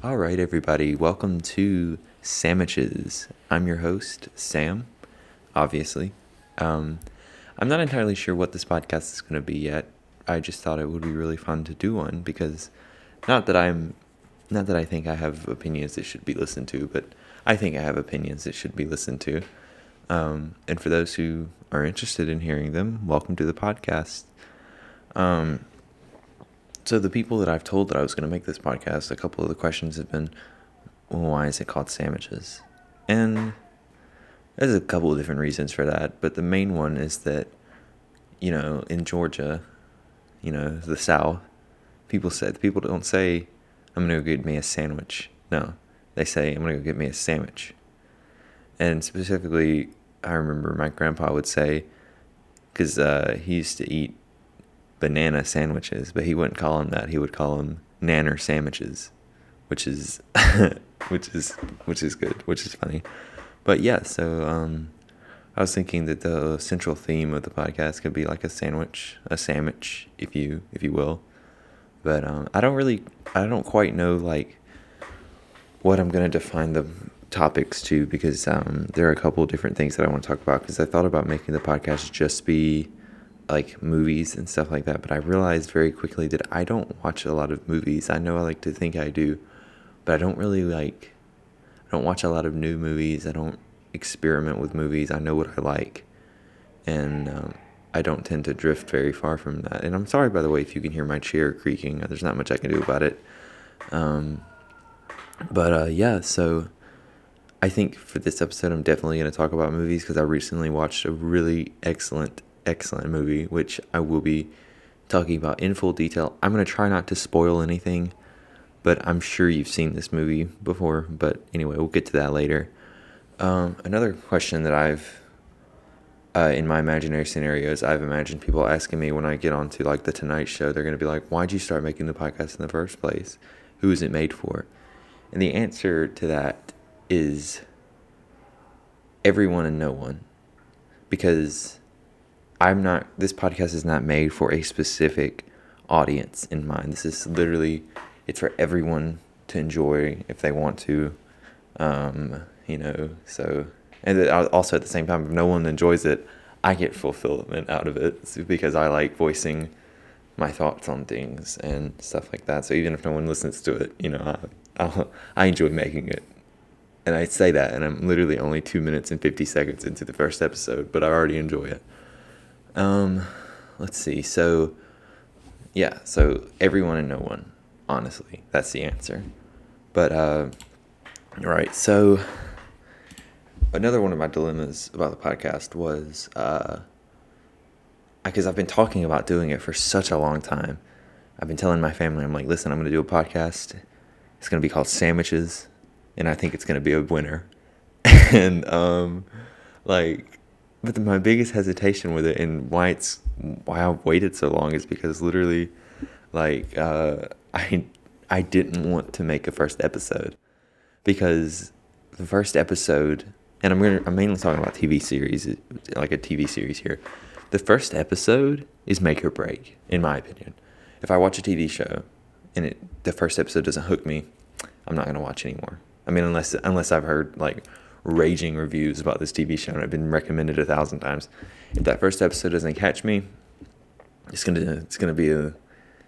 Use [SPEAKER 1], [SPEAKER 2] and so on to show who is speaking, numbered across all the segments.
[SPEAKER 1] All right, everybody, welcome to Sandwiches. I'm your host, Sam, obviously. Um, I'm not entirely sure what this podcast is going to be yet. I just thought it would be really fun to do one because not that I'm not that I think I have opinions that should be listened to, but I think I have opinions that should be listened to. Um, and for those who are interested in hearing them, welcome to the podcast. Um, so the people that I've told that I was going to make this podcast, a couple of the questions have been, well, why is it called sandwiches? And there's a couple of different reasons for that, but the main one is that, you know, in Georgia, you know, the South, people said people don't say, "I'm gonna go get me a sandwich." No, they say, "I'm gonna go get me a sandwich." And specifically, I remember my grandpa would say, because uh, he used to eat banana sandwiches, but he wouldn't call them that. He would call them nanner sandwiches, which is which is which is good, which is funny. But yeah, so um, I was thinking that the central theme of the podcast could be like a sandwich, a sandwich, if you if you will. But um, I don't really, I don't quite know like what I'm gonna define the topics to because um, there are a couple different things that I want to talk about because I thought about making the podcast just be like movies and stuff like that, but I realized very quickly that I don't watch a lot of movies. I know I like to think I do, but I don't really like I don't watch a lot of new movies. I don't experiment with movies. I know what I like. And um, I don't tend to drift very far from that. And I'm sorry, by the way, if you can hear my chair creaking. There's not much I can do about it. Um, but uh, yeah, so I think for this episode, I'm definitely going to talk about movies because I recently watched a really excellent excellent movie, which I will be talking about in full detail. I'm going to try not to spoil anything, but I'm sure you've seen this movie before. But anyway, we'll get to that later. Um, another question that I've, uh, in my imaginary scenarios, I've imagined people asking me when I get onto like the Tonight Show, they're going to be like, why'd you start making the podcast in the first place? Who is it made for? And the answer to that is everyone and no one. Because I'm not, this podcast is not made for a specific audience in mind. This is literally, it's for everyone to enjoy if they want to. Um, you know, so, and also at the same time, if no one enjoys it, I get fulfillment out of it because I like voicing my thoughts on things and stuff like that. So even if no one listens to it, you know, I, I, I enjoy making it. And I say that, and I'm literally only two minutes and 50 seconds into the first episode, but I already enjoy it. Um, let's see. So, yeah. So everyone and no one. Honestly, that's the answer. But uh, right. So another one of my dilemmas about the podcast was uh, because I've been talking about doing it for such a long time. I've been telling my family, I'm like, listen, I'm going to do a podcast. It's going to be called Sandwiches, and I think it's going to be a winner. and um, like but the, my biggest hesitation with it and why it's why I've waited so long is because literally, like uh, I I didn't want to make a first episode because the first episode, and I'm gonna I'm mainly talking about TV series, like a TV series here. The first episode is make or break, in my opinion. If I watch a TV show and it the first episode doesn't hook me, I'm not gonna watch anymore. I mean, unless unless I've heard like raging reviews about this TV show and I've been recommended a thousand times. If that first episode doesn't catch me, it's gonna it's gonna be a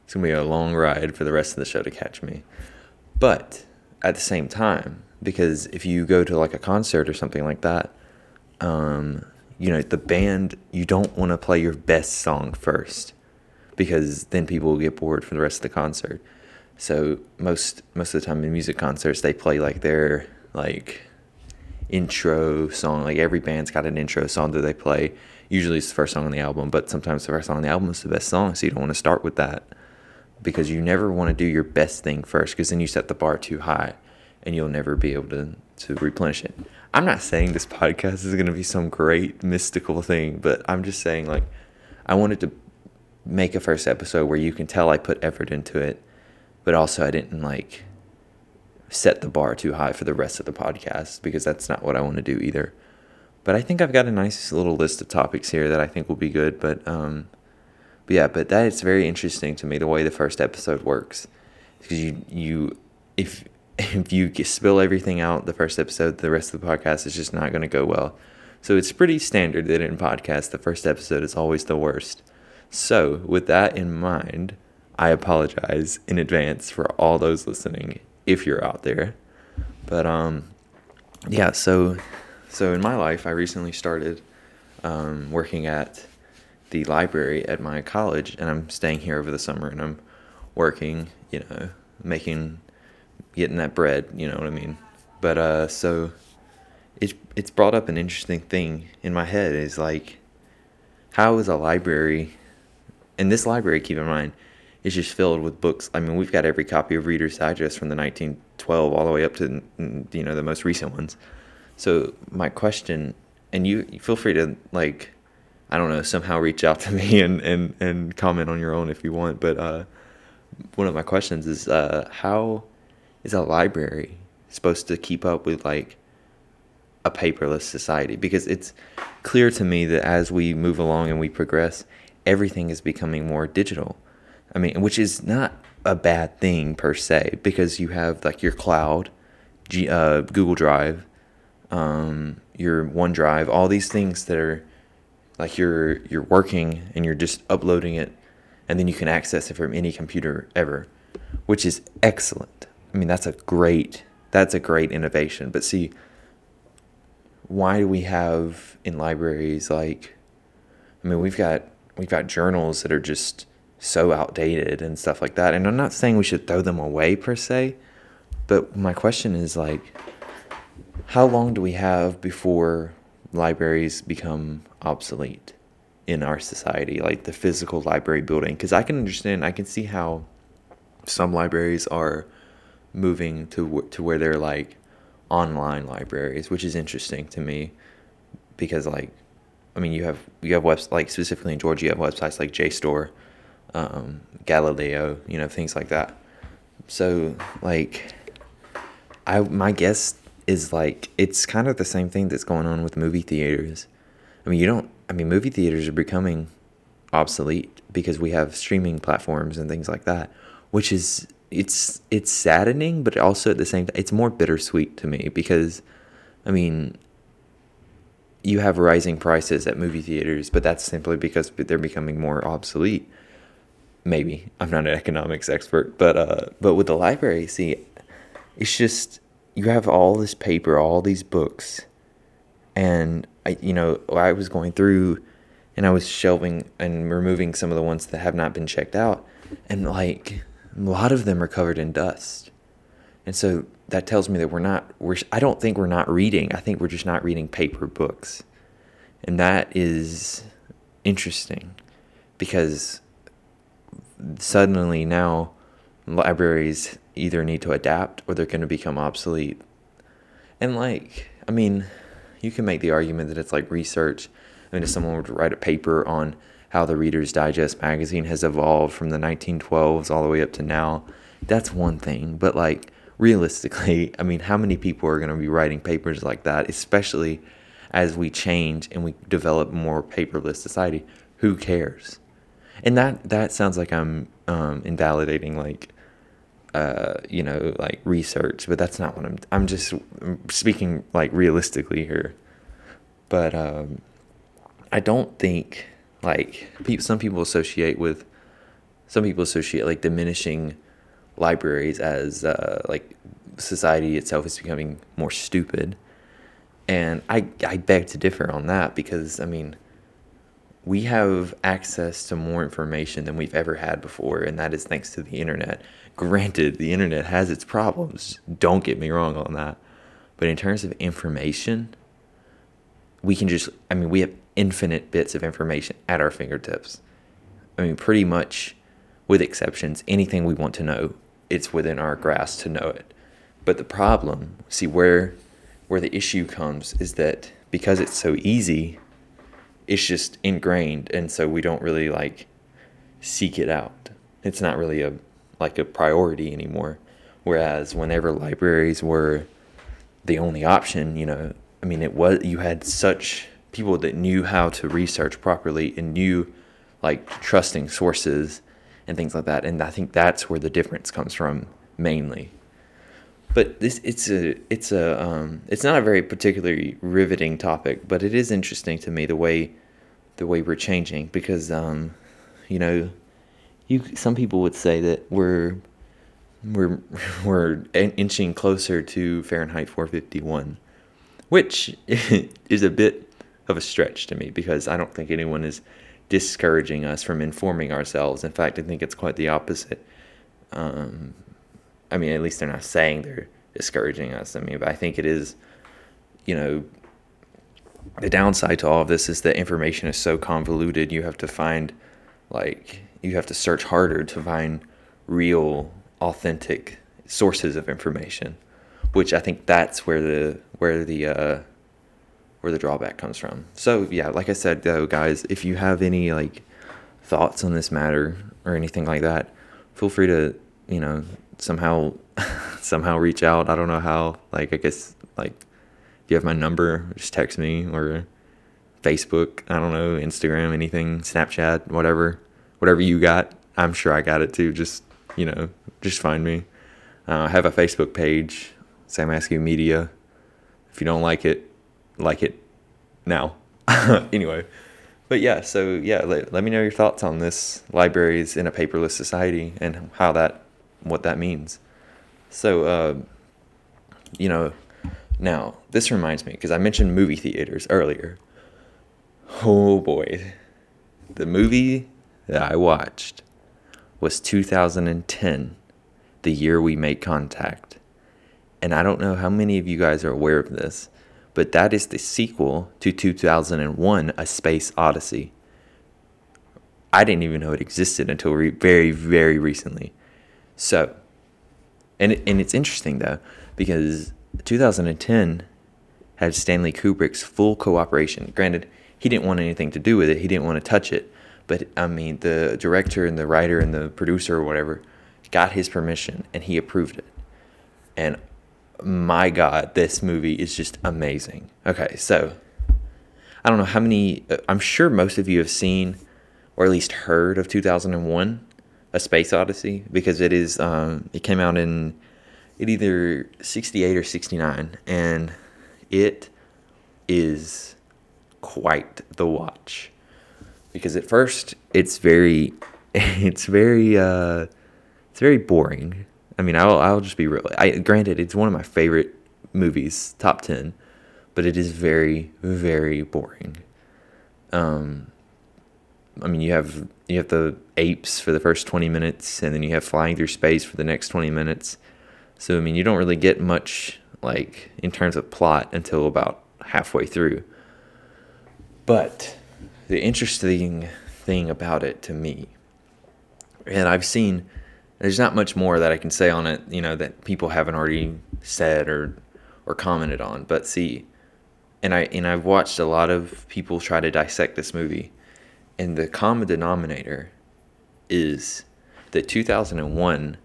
[SPEAKER 1] it's gonna be a long ride for the rest of the show to catch me. But at the same time, because if you go to like a concert or something like that, um, you know the band you don't want to play your best song first because then people will get bored for the rest of the concert. So most most of the time in music concerts they play like their like intro song. Like every band's got an intro song that they play. Usually it's the first song on the album, but sometimes the first song on the album is the best song. So you don't want to start with that because you never want to do your best thing first because then you set the bar too high and you'll never be able to, to replenish it. I'm not saying this podcast is going to be some great mystical thing, but I'm just saying like I wanted to make a first episode where you can tell I put effort into it, but also I didn't like set the bar too high for the rest of the podcast because that's not what I want to do either. But I think I've got a nice little list of topics here that I think will be good. But um, but yeah, but that is very interesting to me the way the first episode works because you you if if you spill everything out the first episode, the rest of the podcast is just not going to go well. So it's pretty standard that in podcasts, the first episode is always the worst. So, with that in mind, I apologize in advance for all those listening if you're out there. But um yeah, so so in my life, I recently started um, working at the library at my college, and I'm staying here over the summer, and I'm working, you know, making, getting that bread, you know what I mean. But uh, so it's it's brought up an interesting thing in my head is like, how is a library, and this library, keep in mind, is just filled with books. I mean, we've got every copy of Reader's Digest from the 1912 all the way up to you know the most recent ones. So my question, and you, you feel free to like, I don't know, somehow reach out to me and and and comment on your own if you want. But uh, one of my questions is, uh, how is a library supposed to keep up with like a paperless society? Because it's clear to me that as we move along and we progress, everything is becoming more digital I mean, which is not a bad thing per se because you have like your cloud, G, uh, Google Drive, um, your OneDrive, all these things that are like you're you're working and you're just uploading it, and then you can access it from any computer ever, which is excellent. I mean, that's a great that's a great innovation. But see, why do we have in libraries like? I mean, we've got we've got journals that are just so outdated and stuff like that. And I'm not saying we should throw them away per se, but my question is like, how long do we have before libraries become obsolete in our society, like the physical library building? Because I can understand, I can see how some libraries are moving to to where they're like online libraries, which is interesting to me because like I mean you have you have webs like specifically in Georgia you have websites like JSTOR um, Galileo, you know, things like that. So, like, I my guess is like it's kind of the same thing that's going on with movie theaters. I mean, you don't. I mean, movie theaters are becoming obsolete because we have streaming platforms and things like that, which is it's it's saddening, but also at the same time, it's more bittersweet to me because, I mean, you have rising prices at movie theaters, but that's simply because they're becoming more obsolete maybe I'm not an economics expert, but uh, but with the library, see, it's just you have all this paper, all these books, and I, you know, I was going through, and I was shelving and removing some of the ones that have not been checked out, and like a lot of them are covered in dust, and so that tells me that we're not we're I don't think we're not reading. I think we're just not reading paper books, and that is interesting because suddenly now libraries either need to adapt or they're going to become obsolete. And like, I mean, you can make the argument that it's like research. I mean, if someone were to write a paper on how the Reader's Digest magazine has evolved from the 1912s all the way up to now, that's one thing. But like, realistically, I mean, how many people are going to be writing papers like that, especially as we change and we develop more paperless society? Who cares? And that that sounds like I'm um, invalidating like uh, you know like research, but that's not what I'm. I'm just speaking like realistically here. But um, I don't think like people. Some people associate with some people associate like diminishing libraries as uh, like society itself is becoming more stupid, and I I beg to differ on that because I mean we have access to more information than we've ever had before, and that is thanks to the internet. Granted, the internet has its problems, don't get me wrong on that. But in terms of information, we can just, I mean, we have infinite bits of information at our fingertips. I mean, pretty much, with exceptions, anything we want to know, it's within our grasp to know it. But the problem, see, where where the issue comes is that because it's so easy it's just ingrained and so we don't really like seek it out. It's not really a like a priority anymore. Whereas whenever libraries were the only option you know i mean it was you had such people that knew how to research properly and knew like trusting sources and things like that and i think that's where the difference comes from mainly but this it's a it's a um, it's not a very particularly riveting topic, but it is interesting to me the way the way we're changing because um, you know you some people would say that we're we're we're inching closer to Fahrenheit 451, which is a bit of a stretch to me because I don't think anyone is discouraging us from informing ourselves. In fact, I think it's quite the opposite. Um, I mean, at least they're not saying they're discouraging us. I mean, but I think it is, you know, the downside to all of this is that information is so convoluted. You have to find, like, you have to search harder to find real, authentic sources of information, which I think that's where the where the uh, where the drawback comes from. So yeah, like I said though, guys, if you have any like thoughts on this matter or anything like that, feel free to you know somehow somehow reach out. I don't know how. Like I guess like if you have my number, just text me or Facebook. I don't know Instagram, anything, Snapchat, whatever, whatever you got. I'm sure I got it too. Just you know, just find me. Uh, I have a Facebook page, Sam Askew Media. If you don't like it, like it now. anyway, but yeah, so yeah, let, let me know your thoughts on this libraries in a paperless society and how that what that means. So, uh, you know, now this reminds me because I mentioned movie theaters earlier. Oh boy, the movie that I watched was 2010, the year we made contact. And I don't know how many of you guys are aware of this, but that is the sequel to 2001 A Space Odyssey. I didn't even know it existed until re- very, very recently. So, and and it's interesting though because 2010 had Stanley Kubrick's full cooperation. Granted, he didn't want anything to do with it. He didn't want to touch it. But I mean, the director and the writer and the producer or whatever got his permission and he approved it. And my God, this movie is just amazing. Okay, so I don't know how many, uh, I'm sure most of you have seen or at least heard of 2001 a Space Odyssey because it is um, it came out in it either 68 or 69 and it is quite the watch. Because at first it's very it's very uh it's very boring. I mean i'll, I'll just be real i granted it's one of my favorite movies top 10 but it is very very boring. Um I mean, you have you have the apes for the first 20 minutes, and then you have flying through space for the next 20 minutes. So I mean, you don't really get much like in terms of plot until about halfway through. But the interesting thing about it to me, and I've seen, there's not much more that I can say on it, you know, that people haven't already said or or commented on. But see, and I and I've watched a lot of people try to dissect this movie and the common denominator is that 2001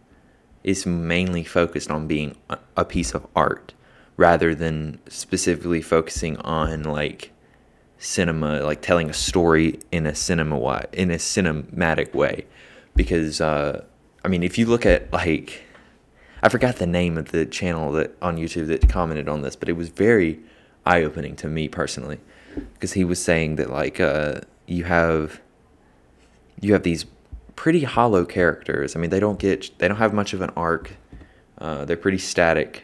[SPEAKER 1] is mainly focused on being a piece of art rather than specifically focusing on like cinema like telling a story in a cinema in a cinematic way. Because uh, i mean if you look at like i forgot the name of the channel that on youtube that commented on this but it was very eye-opening to me personally. Because he was saying that like uh, you have you have these pretty hollow characters. I mean, they don't get they don't have much of an arc. Uh, they're pretty static,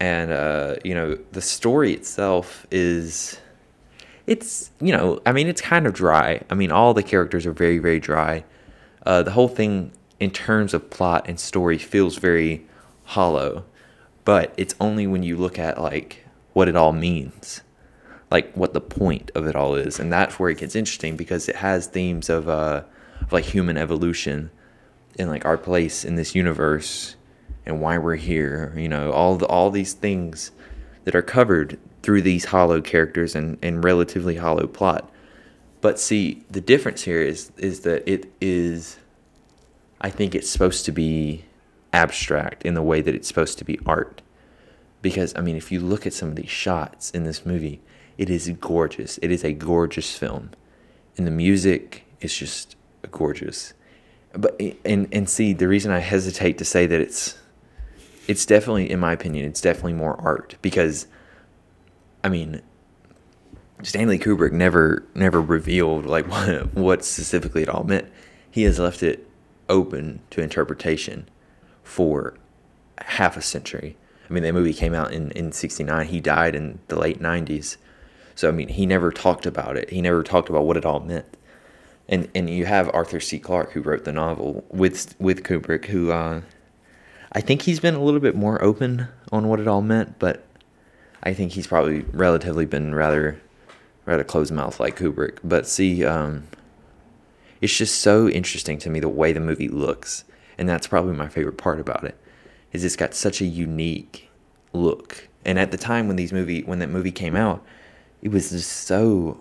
[SPEAKER 1] and uh, you know the story itself is it's you know I mean it's kind of dry. I mean all the characters are very very dry. Uh, the whole thing in terms of plot and story feels very hollow, but it's only when you look at like what it all means like what the point of it all is. And that's where it gets interesting because it has themes of uh of like human evolution and like our place in this universe and why we're here you know all the all these things that are covered through these hollow characters and and relatively hollow plot. But see the difference here is is that it is i think it's supposed to be abstract in the way that it's supposed to be art. Because i mean if you look at some of these shots in this movie it is gorgeous. It is a gorgeous film, and the music is just gorgeous. But and and see the reason I hesitate to say that it's it's definitely, in my opinion, it's definitely more art because, I mean, Stanley Kubrick never never revealed like what, what specifically it all meant. He has left it open to interpretation for half a century. I mean, that movie came out in in '69. He died in the late '90s, so I mean, he never talked about it. He never talked about what it all meant. And and you have Arthur C. Clarke who wrote the novel with with Kubrick, who uh, I think he's been a little bit more open on what it all meant, but I think he's probably relatively been rather rather closed mouth like Kubrick. But see, um, it's just so interesting to me the way the movie looks, and that's probably my favorite part about it. Is it's got such a unique look, and at the time when these movie when that movie came out, it was just so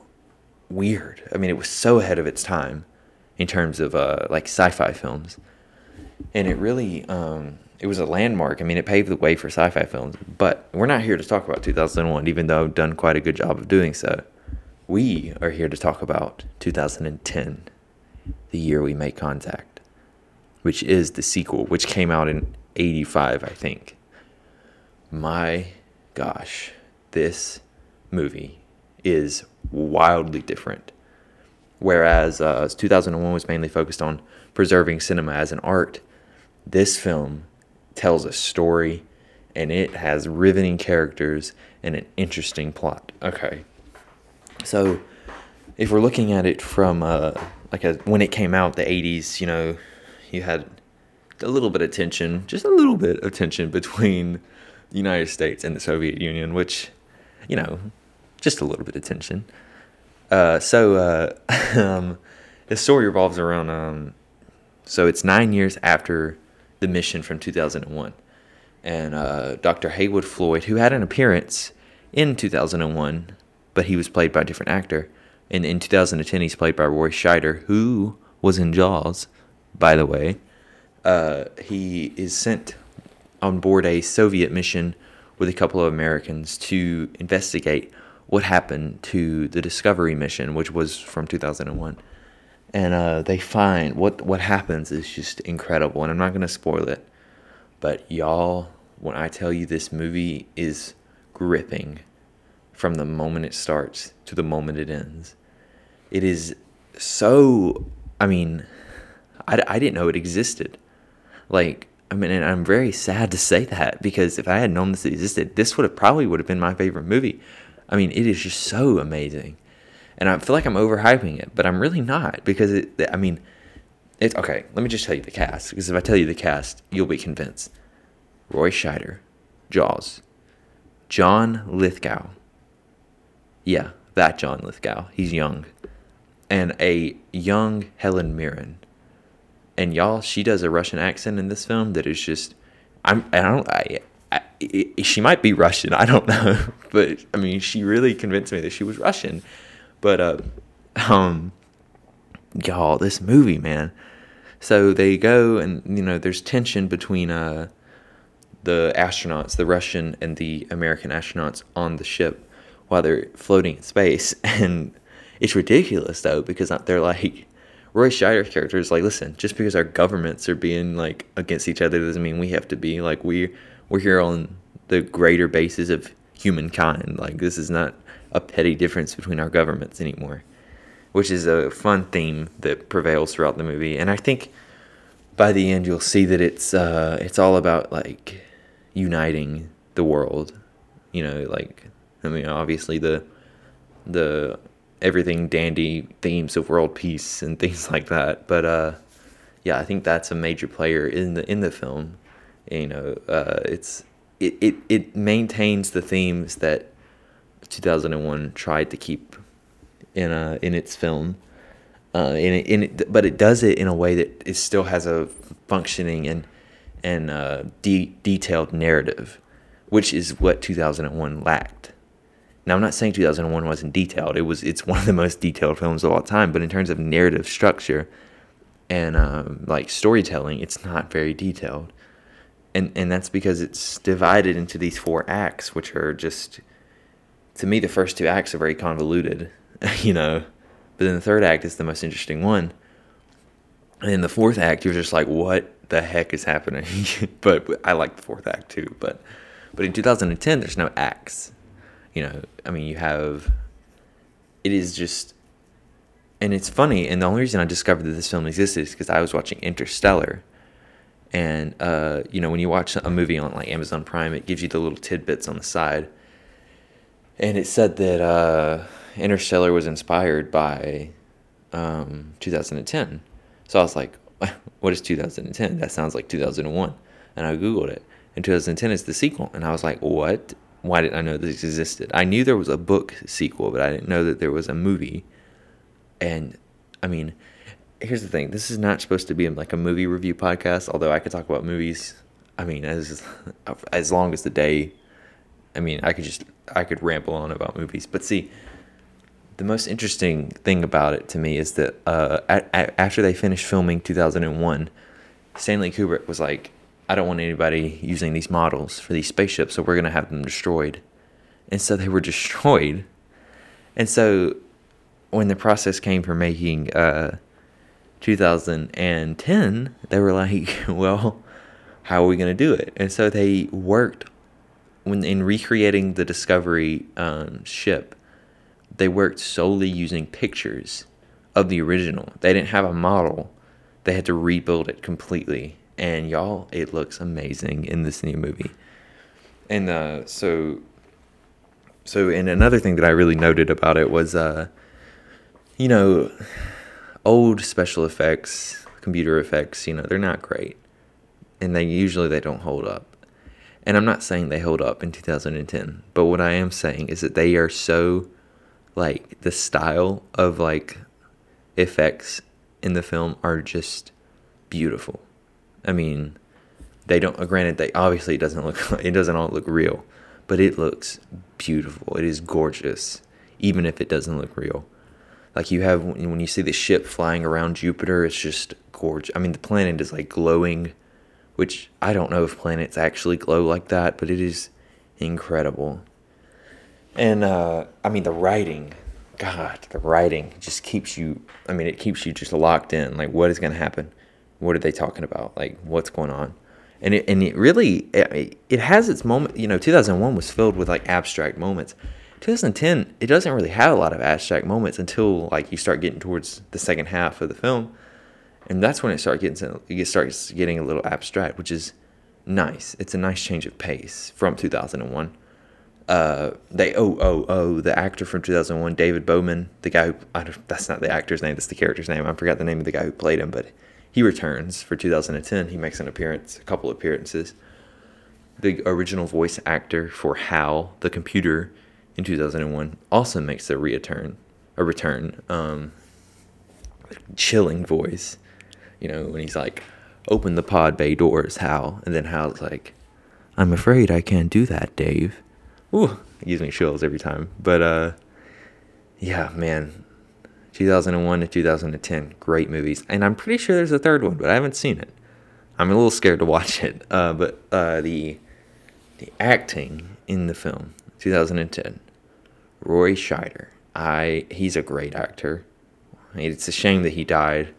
[SPEAKER 1] weird. I mean, it was so ahead of its time in terms of uh, like sci-fi films, and it really um, it was a landmark. I mean, it paved the way for sci-fi films. But we're not here to talk about 2001, even though I've done quite a good job of doing so. We are here to talk about 2010, the year we made contact, which is the sequel, which came out in 85, I think. My gosh, this movie is wildly different. Whereas uh, 2001 was mainly focused on preserving cinema as an art, this film tells a story and it has riveting characters and an interesting plot. Okay. So, if we're looking at it from uh, like a when it came out, the '80s, you know, you had a little bit of tension, just a little bit of tension between the United States and the Soviet Union, which, you know, just a little bit of tension. Uh, so uh, um, the story revolves around. Um, so it's nine years after the mission from 2001, and uh, Dr. Heywood Floyd, who had an appearance in 2001 but he was played by a different actor. And in 2010, he's played by Roy Scheider, who was in Jaws, by the way. Uh, he is sent on board a Soviet mission with a couple of Americans to investigate what happened to the Discovery mission, which was from 2001. And uh, they find what what happens is just incredible, and I'm not gonna spoil it, but y'all, when I tell you this movie is gripping, from the moment it starts to the moment it ends. It is so, I mean, I, I didn't know it existed. Like, I mean, and I'm very sad to say that because if I had known this existed, this would have probably would have been my favorite movie. I mean, it is just so amazing. And I feel like I'm overhyping it, but I'm really not because it, I mean, it's okay. Let me just tell you the cast because if I tell you the cast, you'll be convinced. Roy Scheider, Jaws, John Lithgow, yeah, that John Lithgow. He's young. And a young Helen Mirren. And y'all, she does a Russian accent in this film that is just I'm I don't I, I, I she might be Russian. I don't know, but I mean, she really convinced me that she was Russian. But uh, um, y'all, this movie, man. So they go, and you know, there's tension between uh, the astronauts, the Russian and the American astronauts on the ship, while they're floating in space. And it's ridiculous though because they're like Roy Scheider's character is like, listen, just because our governments are being like against each other doesn't mean we have to be like we we're here on the greater basis of humankind. Like this is not a petty difference between our governments anymore, which is a fun theme that prevails throughout the movie. And I think by the end you'll see that it's uh, it's all about like uniting the world. You know, like I mean, obviously the the everything dandy themes of world peace and things like that. But uh, yeah, I think that's a major player in the in the film. You know, uh, it's it, it it maintains the themes that 2001 tried to keep in a in its film. Uh, in it, in it, but it does it in a way that it still has a functioning and and uh, de- detailed narrative, which is what 2001 lacked. Now I'm not saying 2001 wasn't detailed. It was it's one of the most detailed films of all time, but in terms of narrative structure and um, like storytelling, it's not very detailed. And and that's because it's divided into these four acts, which are just to me the first two acts are very convoluted, you know. But then the third act is the most interesting one. And in the fourth act, you're just like, what the heck is happening? but I like the fourth act too. But but in 2010, there's no acts. You know, I mean, you have. It is just, and it's funny. And the only reason I discovered that this film existed is because I was watching Interstellar. And uh, you know, when you watch a movie on like Amazon Prime, it gives you the little tidbits on the side. And it said that uh, Interstellar was inspired by um, 2010. So I was like, what is 2010? That sounds like 2001. And I Googled it. And 2010 is the sequel. And I was like, what? Why didn't I know this existed? I knew there was a book sequel, but I didn't know that there was a movie. And I mean, here's the thing this is not supposed to be like a movie review podcast, although I could talk about movies. I mean, as as long as the day, I mean, I could just I could ramble on about movies. But see, the most interesting thing about it to me is that uh, at, at, after they finished filming 2001, Stanley Kubrick was like, I don't want anybody using these models for these spaceships, so we're going to have them destroyed. And so they were destroyed. And so when the process came for making uh, 2010, they were like, well, how are we going to do it? And so they worked when in recreating the Discovery um, ship they worked solely using pictures of the original. They didn't have a model. They had to rebuild it completely. And y'all, it looks amazing in this new movie. And uh, so, so, and another thing that I really noted about it was, uh, you know, old special effects, computer effects, you know, they're not great, and they usually they don't hold up. And I'm not saying they hold up in 2010, but what I am saying is that they are so like the style of like effects in the film are just beautiful. I mean, they don't. Granted, they obviously it doesn't look. It doesn't all look real, but it looks beautiful. It is gorgeous, even if it doesn't look real. Like you have when you see the ship flying around Jupiter, it's just gorgeous. I mean, the planet is like glowing, which I don't know if planets actually glow like that, but it is incredible. And uh, I mean, the writing, God, the writing just keeps you, I mean, it keeps you just locked in. Like, what is going to happen? What are they talking about? Like, what's going on? And it, and it really, it, it has its moment. You know, 2001 was filled with like abstract moments. 2010, it doesn't really have a lot of abstract moments until like you start getting towards the second half of the film. And that's when it starts getting, it starts getting a little abstract, which is nice. It's a nice change of pace from 2001 uh, they oh oh oh the actor from 2001 David Bowman the guy who that's not the actor's name that's the character's name I forgot the name of the guy who played him but he returns for 2010 he makes an appearance a couple appearances the original voice actor for Hal the computer in 2001 also makes a return a return um, chilling voice you know when he's like open the pod bay doors Hal and then Hal's like I'm afraid I can't do that Dave Ooh, gives me chills every time. But uh, yeah, man, 2001 to 2010, great movies, and I'm pretty sure there's a third one, but I haven't seen it. I'm a little scared to watch it. Uh, but uh, the the acting in the film, 2010, Roy Scheider. I he's a great actor. It's a shame that he died,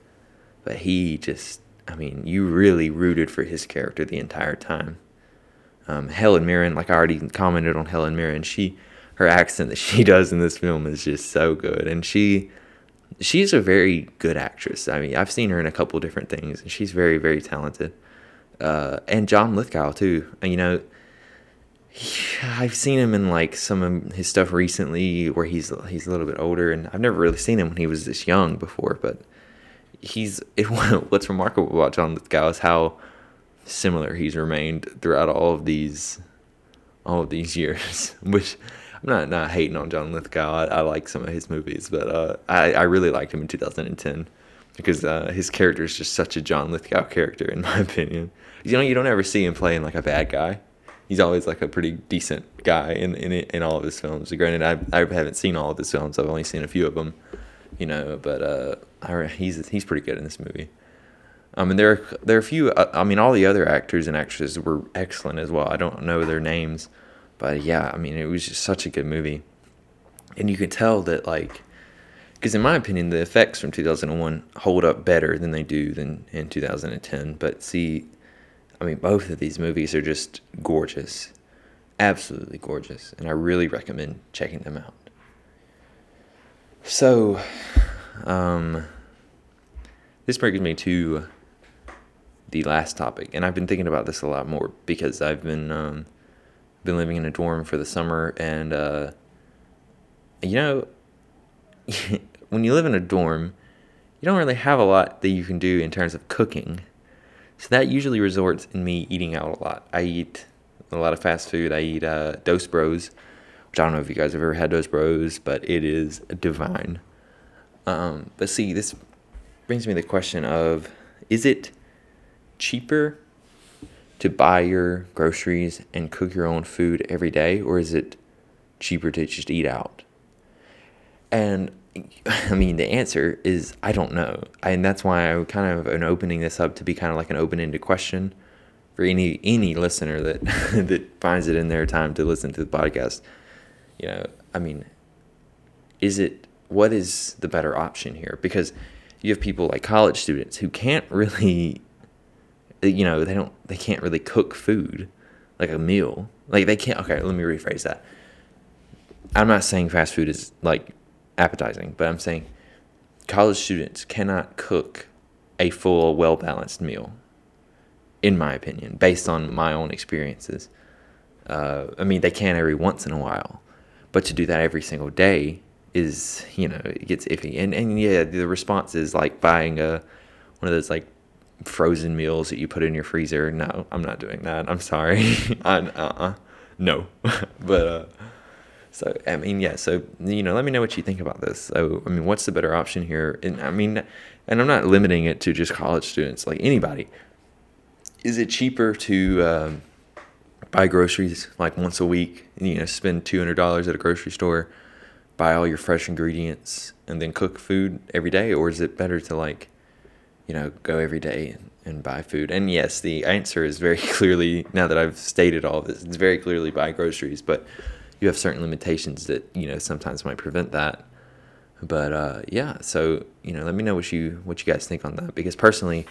[SPEAKER 1] but he just I mean, you really rooted for his character the entire time um, Helen Mirren, like I already commented on Helen Mirren, she her accent that she does in this film is just so good, and she she's a very good actress. I mean, I've seen her in a couple different things, and she's very very talented. Uh, and John Lithgow too. You know, he, I've seen him in like some of his stuff recently where he's he's a little bit older, and I've never really seen him when he was this young before. But he's it, what's remarkable about John Lithgow is how similar he's remained throughout all of these all of these years which i'm not not hating on john lithgow i, I like some of his movies but uh, I, I really liked him in 2010 because uh, his character is just such a john lithgow character in my opinion you know you don't ever see him playing like a bad guy he's always like a pretty decent guy in in, in all of his films granted I, I haven't seen all of his films i've only seen a few of them you know but uh, I, he's he's pretty good in this movie I mean, there are, there are a few. Uh, I mean, all the other actors and actresses were excellent as well. I don't know their names, but yeah, I mean, it was just such a good movie, and you can tell that like because in my opinion, the effects from 2001 hold up better than they do than in 2010. But see, I mean, both of these movies are just gorgeous, absolutely gorgeous, and I really recommend checking them out. So, um, this brings me to the last topic, and I've been thinking about this a lot more because I've been um, been living in a dorm for the summer, and uh, you know, when you live in a dorm, you don't really have a lot that you can do in terms of cooking. So that usually resorts in me eating out a lot. I eat a lot of fast food. I eat uh, Dos Bros, which I don't know if you guys have ever had Dos Bros, but it is divine. Um, but see, this brings me the question of is it cheaper to buy your groceries and cook your own food every day, or is it cheaper to just eat out? And I mean, the answer is I don't know, and that's why I kind of am opening this up to be kind of like an open-ended question for any any listener that that finds it in their time to listen to the podcast. You know, I mean, is it what is the better option here? Because you have people like college students who can't really, you know, they don't they can't really cook food like a meal. Like they can't. Okay, let me rephrase that. I'm not saying fast food is like appetizing, but I'm saying college students cannot cook a full, well balanced meal, in my opinion, based on my own experiences. Uh, I mean, they can every once in a while, but to do that every single day is, you know, it gets iffy. And and yeah, the response is like buying a one of those like frozen meals that you put in your freezer. No, I'm not doing that. I'm sorry. I, uh-uh. No, but uh, so I mean, yeah. So you know, let me know what you think about this. So I mean, what's the better option here? And I mean, and I'm not limiting it to just college students, like anybody. Is it cheaper to um, buy groceries like once a week? You know, spend two hundred dollars at a grocery store, buy all your fresh ingredients, and then cook food every day, or is it better to like, you know, go every day and, and buy food? And yes, the answer is very clearly now that I've stated all this, it's very clearly buy groceries, but you have certain limitations that you know sometimes might prevent that. But uh, yeah, so you know, let me know what you what you guys think on that because personally,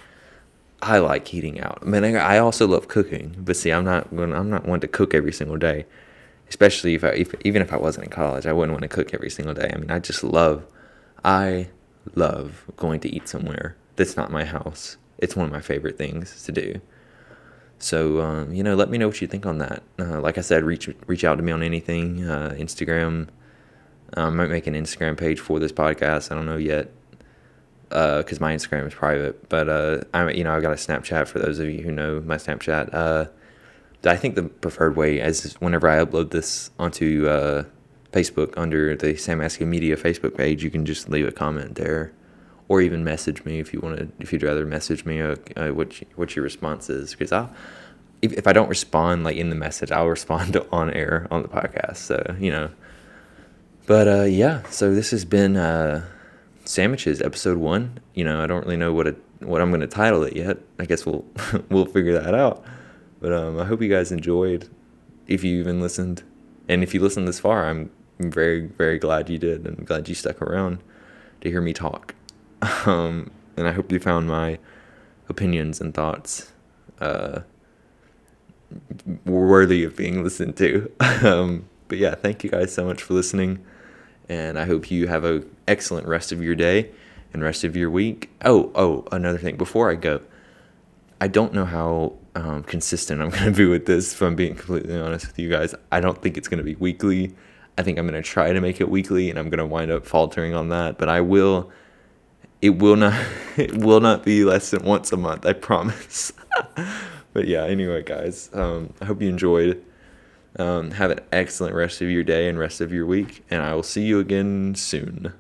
[SPEAKER 1] I like eating out. I mean, I also love cooking, but see, I'm not I'm not one to cook every single day, especially if I if, even if I wasn't in college, I wouldn't want to cook every single day. I mean, I just love, I love going to eat somewhere that's not my house. It's one of my favorite things to do. So um, you know, let me know what you think on that. Uh, like I said, reach reach out to me on anything. Uh, Instagram. I might make an Instagram page for this podcast. I don't know yet because uh, my Instagram is private. But uh, I, you know, I've got a Snapchat for those of you who know my Snapchat. Uh, I think the preferred way is whenever I upload this onto uh, Facebook under the Sam Askew Media Facebook page, you can just leave a comment there or even message me if you want to if you'd rather message me uh, uh, what you, what your response is because I'll if, if I don't respond like in the message I'll respond on air on the podcast so you know. But uh, yeah so this has been uh, sandwiches episode one. You know I don't really know what what I'm gonna title it yet. I guess we'll we'll figure that out. But um, I hope you guys enjoyed if you even listened. And if you listened this far I'm very very glad you did and glad you stuck around to hear me talk um, and I hope you found my opinions and thoughts uh, worthy of being listened to. um, but yeah, thank you guys so much for listening, and I hope you have a excellent rest of your day and rest of your week. Oh, oh, another thing before I go, I don't know how um, consistent I'm going to be with this. If I'm being completely honest with you guys, I don't think it's going to be weekly. I think I'm going to try to make it weekly, and I'm going to wind up faltering on that. But I will it will not it will not be less than once a month i promise. But yeah anyway guys um, i hope you enjoyed. Um, have an excellent rest of your day and rest of your week and i will see you again soon